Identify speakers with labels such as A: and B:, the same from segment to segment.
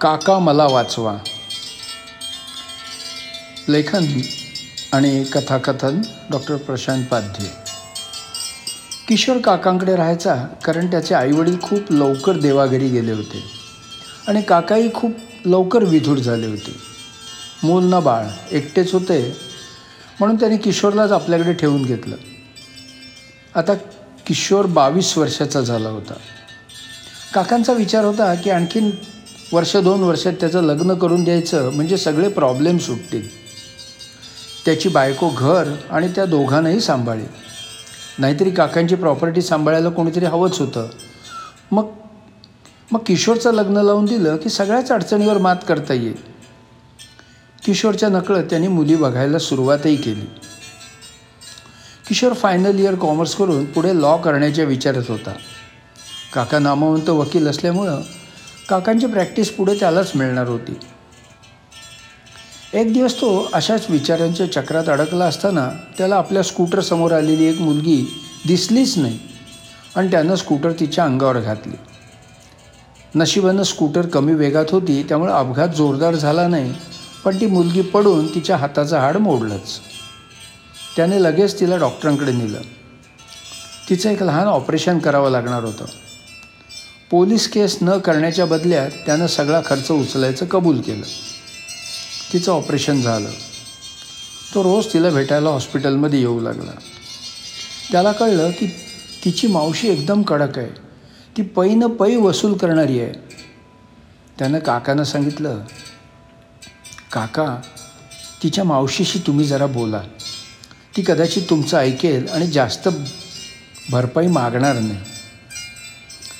A: काका मला वाचवा. लेखन आणि कथाकथन डॉक्टर प्रशांत पाध्ये. किशोर काकांकडे राहायचा कारण त्याचे आईवडील खूप लवकर देवाघरी गेले होते. आणि काकाही खूप लवकर विधूर झाले होते. मूल ना बाळ एकटेच होते म्हणून त्यांनी किशोरलाच आपल्याकडे ठेवून घेतलं. आता किशोर बावीस वर्षाचा झाला होता. काकांचा विचार होता की आणखीन वर्ष दोन वर्षात त्याचं लग्न करून द्यायचं म्हणजे सगळे प्रॉब्लेम सुटतील. त्याची बायको घर आणि त्या दोघांनाही सांभाळेल. नाहीतरी काकांची प्रॉपर्टी सांभाळायला कोणीतरी हवंच होतं. मग मग किशोरचं लग्न लावून दिलं की सगळ्याच अडचणीवर मात करता येईल. किशोरच्या नकळत त्यांनी मुली बघायला सुरुवातही केली. किशोर फायनल इयर कॉमर्स करून पुढे लॉ करण्याच्या विचारत होता. काका नामवंत वकील असल्यामुळं काकांची प्रॅक्टिस पुढे त्यालाच मिळणार होती. एक दिवस तो अशाच विचारांच्या चक्रात अडकला असताना त्याला आपल्या स्कूटर समोर आलेली एक मुलगी दिसलीच नाही आणि त्यानं स्कूटर तिच्या अंगावर घातली. नशिबानं स्कूटर कमी वेगात होती त्यामुळे अपघात जोरदार झाला नाही पण ती मुलगी पडून तिच्या हाताचं हाड मोडलंच. त्याने लगेच तिला डॉक्टरांकडे नेलं. तिचं एक लहान ऑपरेशन करावं लागणार होतं. पोलीस केस न करण्याच्या बदल्यात त्यानं सगळा खर्च उचलायचं कबूल केलं. तिचं ऑपरेशन झालं. तो रोज तिला भेटायला हॉस्पिटलमध्ये येऊ लागला. त्याला कळलं की तिची मावशी एकदम कडक आहे. ती पै न पै वसूल करणारी आहे. त्यानं काकानं सांगितलं काका तिच्या मावशीशी तुम्ही जरा बोला. ती कदाचित तुमचं ऐकेल आणि जास्त भरपाई मागणार नाही.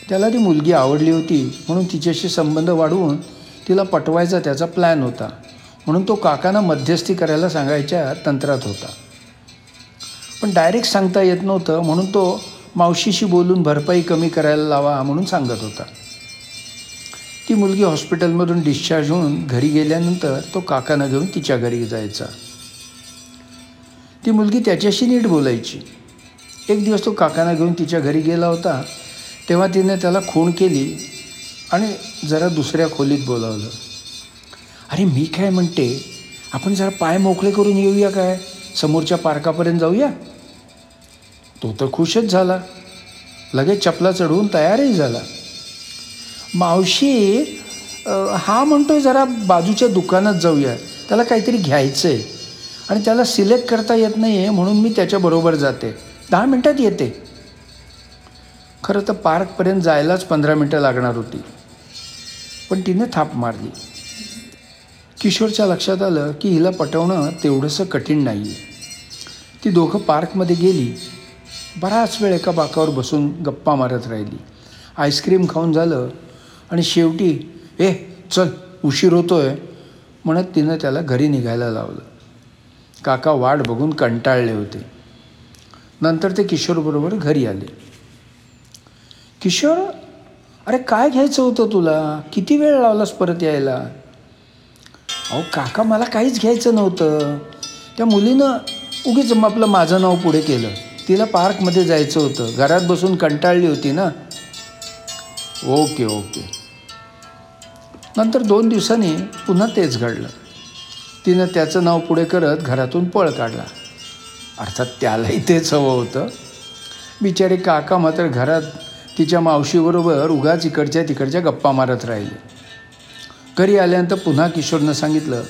A: त्याला ती मुलगी आवडली होती म्हणून तिच्याशी संबंध वाढवून तिला पटवायचा त्याचा प्लॅन होता. म्हणून तो काकांना मध्यस्थी करायला सांगायच्या तंत्रात होता. पण डायरेक्ट सांगता येत नव्हतं म्हणून तो मावशीशी बोलून भरपाई कमी करायला लावा म्हणून सांगत होता. ती मुलगी हॉस्पिटलमधून डिस्चार्ज होऊन घरी गेल्यानंतर तो काकांना घेऊन तिच्या घरी जायचा. ती मुलगी त्याच्याशी नीट बोलायची. एक दिवस तो काकांना घेऊन तिच्या घरी गेला होता. तेव्हा तिने त्याला खूण केली आणि जरा दुसऱ्या खोलीत बोलावलं. अरे मी काय म्हणते? आपण जरा पाय मोकळे करून येऊया काय? समोरच्या पार्कापर्यंत जाऊया? तो तर खुशच झाला. लगेच चपला चढवून तयारही झाला. मावशी हा म्हणतोय जरा बाजूच्या दुकानात जाऊया. त्याला काहीतरी घ्यायचं आहे आणि त्याला सिलेक्ट करता येत नाही आहे म्हणून मी त्याच्याबरोबर जाते. दहा मिनटात येते. खरं तर पार्कपर्यंत जायलाच पंधरा मिनटं लागणार होती. पण तिने थाप मारली. किशोरच्या लक्षात आलं की हिला पटवणं तेवढंसं कठीण नाही आहे ती दोघं पार्कमध्ये गेली. बराच वेळ एका बाकावर बसून गप्पा मारत राहिली. आईस्क्रीम खाऊन झालं आणि शेवटी ए चल उशीर होतो आहे म्हणत तिनं त्याला घरी निघायला लावलं. काका वाट बघून कंटाळले होते. नंतर ते किशोरबरोबर घरी आले. किशोर अरे काय घ्यायचं होतं तुला? किती वेळ लावलास परत यायला? अहो काका मला काहीच घ्यायचं नव्हतं. त्या मुलीनं उगीच आपलं माझं नाव पुढे केलं. तिला पार्कमध्ये जायचं होतं. घरात बसून कंटाळली होती ना? Okay okay. नंतर दोन दिवसांनी पुन्हा तेच घडलं. तिनं त्याचं नाव पुढे करत घरातून पळ काढला. अर्थात त्यालाही तेच हवं होतं. बिचारे काका मात्र घरात तिच्या मावशीबरोबर उगाच इकडच्या तिकडच्या गप्पा मारत राहिली. घरी आल्यानंतर पुन्हा किशोरनं सांगितलं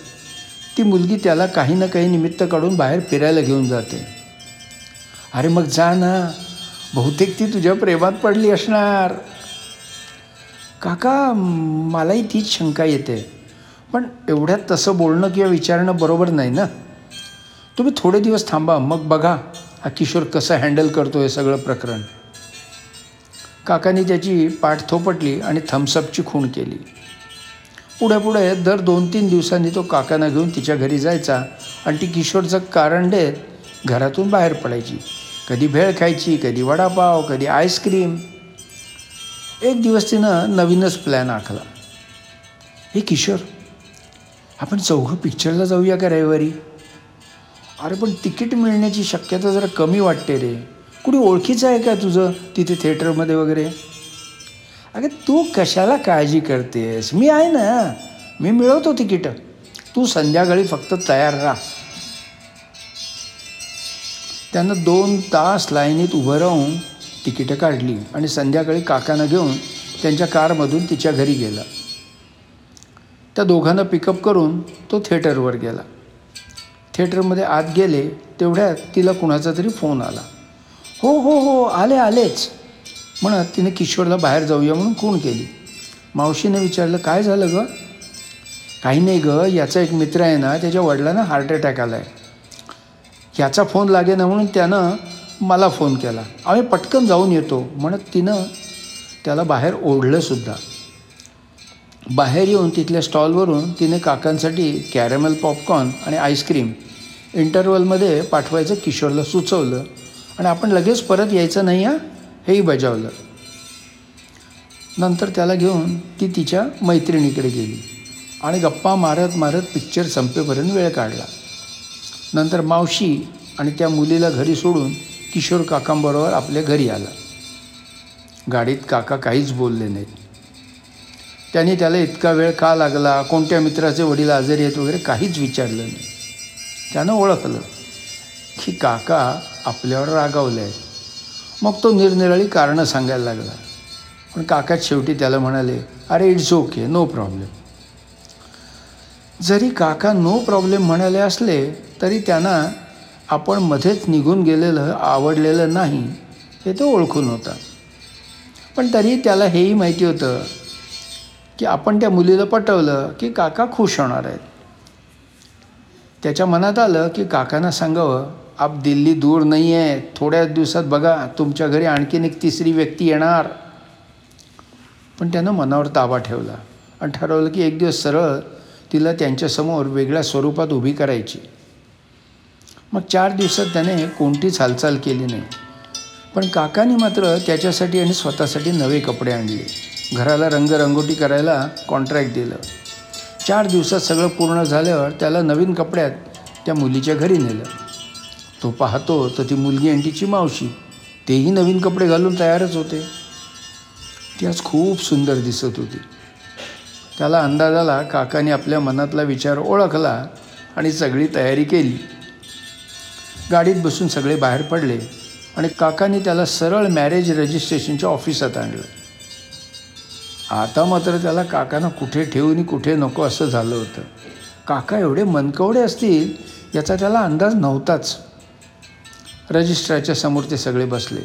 A: ती मुलगी त्याला काही ना काही निमित्त काढून बाहेर फिरायला घेऊन जाते. अरे मग जा ना बहुतेक ती तुझ्या प्रेमात पडली असणार. काका मलाही तीच शंका येते पण एवढ्यात तसं बोलणं किंवा विचारणं बरोबर नाही ना. तुम्ही थोडे दिवस थांबा मग बघा हा किशोर कसं हँडल करतो हे सगळं प्रकरण. काकांनी त्याची पाठ थोपटली आणि थम्सअपची खूण केली. पुढे पुढे दर दोन तीन दिवसांनी तो काकांना घेऊन तिच्या घरी जायचा आणि ती किशोरचं कारण देत घरातून बाहेर पडायची. कधी भेळ खायची कधी वडापाव कधी आईस्क्रीम. एक दिवस तिनं नवीनच प्लॅन आखला. हे किशोर आपण चौघं पिक्चरला जाऊया का रविवारी? अरे पण तिकीट मिळण्याची शक्यता जरा कमी वाटते रे. कुणी ओळखीचं आहे का तुझं? तिथे थिएटरमध्ये वगैरे? अगं तू कशाला काळजी करतेस? मी आहे ना मी मिळवतो तिकीटं. तू संध्याकाळी फक्त तयार राहा. त्यानं दोन तास लाईनीत उभं राहून तिकीटं काढली आणि संध्याकाळी काकांना घेऊन त्यांच्या कारमधून तिच्या घरी गेला. त्या दोघांना पिकअप करून तो थिएटरवर गेला. थिएटरमध्ये आत गेले तेवढ्यात तिला कुणाचा तरी फोन आला. हो हो हो आले आलेच. म्हणत तिने किशोरला बाहेर जाऊया म्हणून खूण केली. मावशीने विचारलं काय झालं गं? काही नाही गं याचा एक मित्र आहे ना त्याच्या वडिलांना हार्ट अटॅक आला आहे याचा फोन लागे ना म्हणून त्यानं मला फोन केला. आम्ही पटकन जाऊन येतो. म्हणत तिनं त्याला बाहेर ओढलंसुद्धा बाहेर येऊन तिथल्या स्टॉलवरून तिने काकांसाठी कॅरेमल पॉपकॉर्न आणि आईस्क्रीम इंटरवलमध्ये पाठवायचं किशोरला सुचवलं. आणि आपण लगेच परत यायचं नाही हां? हेही बजावलं. नंतर त्याला घेऊन ती तिच्या मैत्रिणीकडे गेली आणि गप्पा मारत मारत पिक्चर संपेपर्यंत वेळ काढला. नंतर मावशी आणि त्या मुलीला घरी सोडून किशोर काकांबरोबर आपल्या घरी आला. गाडीत काका काहीच बोलले नाहीत. त्यांनी त्याला इतका वेळ का लागला कोणत्या मित्राचे वडील आजारी आहेत वगैरे काहीच विचारलं नाही. त्यानं ओळखलं. की काका आपल्यावर रागावले आहेत मग तो निरनिराळी कारणं सांगायला लागला. पण काकाच शेवटी त्याला म्हणाले अरे इट्स ओके नो प्रॉब्लेम जरी काका नो प्रॉब्लेम म्हणाले असले तरी त्यांना आपण मध्येच निघून गेलेलं आवडलेलं नाही हे तो ओळखून होता. पण तरी त्याला हेही माहिती होतं की आपण त्या मुलीला पटवलं की काका खुश होणार आहेत. त्याच्या मनात आलं की काकांना सांगावं आप दिल्ली दूर नाही आहे थोड्याच दिवसात बघा तुमच्या घरी आणखीन एक तिसरी व्यक्ती येणार. पण त्यानं मनावर ताबा ठेवला आणि ठरवलं की एक दिवस सरळ तिला त्यांच्यासमोर वेगळ्या स्वरूपात उभी करायची. मग चार दिवसात त्याने कोणतीच हालचाल केली नाही. पण काकाने मात्र त्याच्यासाठी आणि स्वतःसाठी नवे कपडे आणले. घराला रंगरंगोटी करायला कॉन्ट्रॅक्ट दिलं. चार दिवसात सगळं पूर्ण झाल्यावर त्याला नवीन कपड्यात त्या मुलीच्या घरी नेलं. तो पाहतो तर ती मुलगी आणि तिची मावशी. तेही नवीन कपडे घालून तयारच होते. ती आज खूप सुंदर दिसत होती. त्याला अंदाज आला काकाने आपल्या मनातला विचार ओळखला आणि सगळी तयारी केली. गाडीत बसून सगळे बाहेर पडले आणि काकाने त्याला सरळ मॅरेज रजिस्ट्रेशनच्या ऑफिसात आणलं. आता मात्र त्याला काकांना कुठे ठेवून कुठे नको असं झालं होतं. काका एवढे मनकवडे असतील याचा त्याला अंदाज नव्हताच. रजिस्ट्राच्या समोर ते सगळे बसले.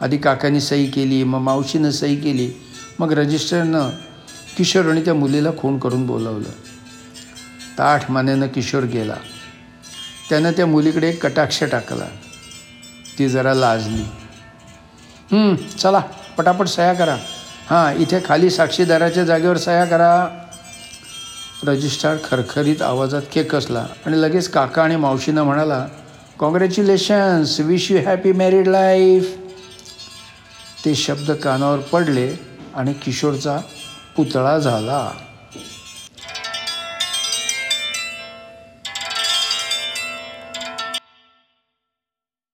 A: आधी काकाने सही केली मग मावशीनं सही केली मग रजिस्टरनं किशोर आणि त्या मुलीला खून करून बोलावलं. ताठ मानेनं किशोर गेला. त्यानं त्या मुलीकडे एक कटाक्ष टाकला. ती जरा लाजली. चला पटापट सह्या करा. हां इथे खाली साक्षीदाराच्या जागेवर सह्या करा. रजिस्ट्रार खरखरीत आवाजात खेकसला आणि लगेच काका आणि मावशीनं म्हणाला congratulations wish you happy married life ते शब्द कानावर पडले आणि किशोरचा पुतळा झाला.